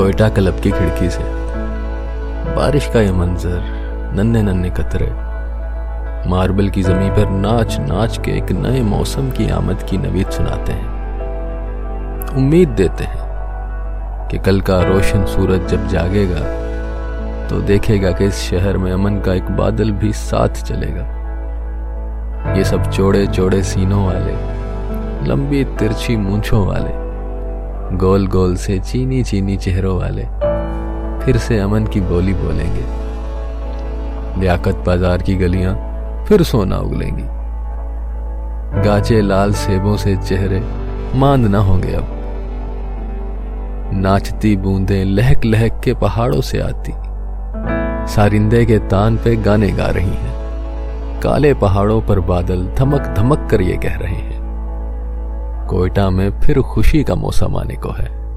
Quetta club की खिड़की से। बारिश का ये मंजर, नन्हे नन्हे कतरे। मार्बल की ज़मीन पर नाच नाच के एक नए मौसम की आमद की नवीद सुनाते हैं। उम्मीद देते हैं कि कल का रोशन सूरज जब जागेगा तो देखेगा कि इस शहर में अमन का एक बादल भी साथ चलेगा। ये सब चौड़े चौड़े सीनों वाले, लंबी तिरछी मूंछों वाले गोल गोल से चीनी चीनी चेहरों वाले फिर से अमन की बोली बोलेंगे। लियाकत बाज़ार की गलियाँ फिर सोना उगलेंगी। गाचे लाल सेबों से चेहरे मांद ना होंगे अब। नाचती बूंदें लहक लहक के पहाड़ों से आती। सारिंदे के तान पे गाने गा रही हैं। काले पहाड़ों पर बादल धमक धमक कर ये कह रहे हैं। कोयटा में फिर खुशी का मौसम आने को है।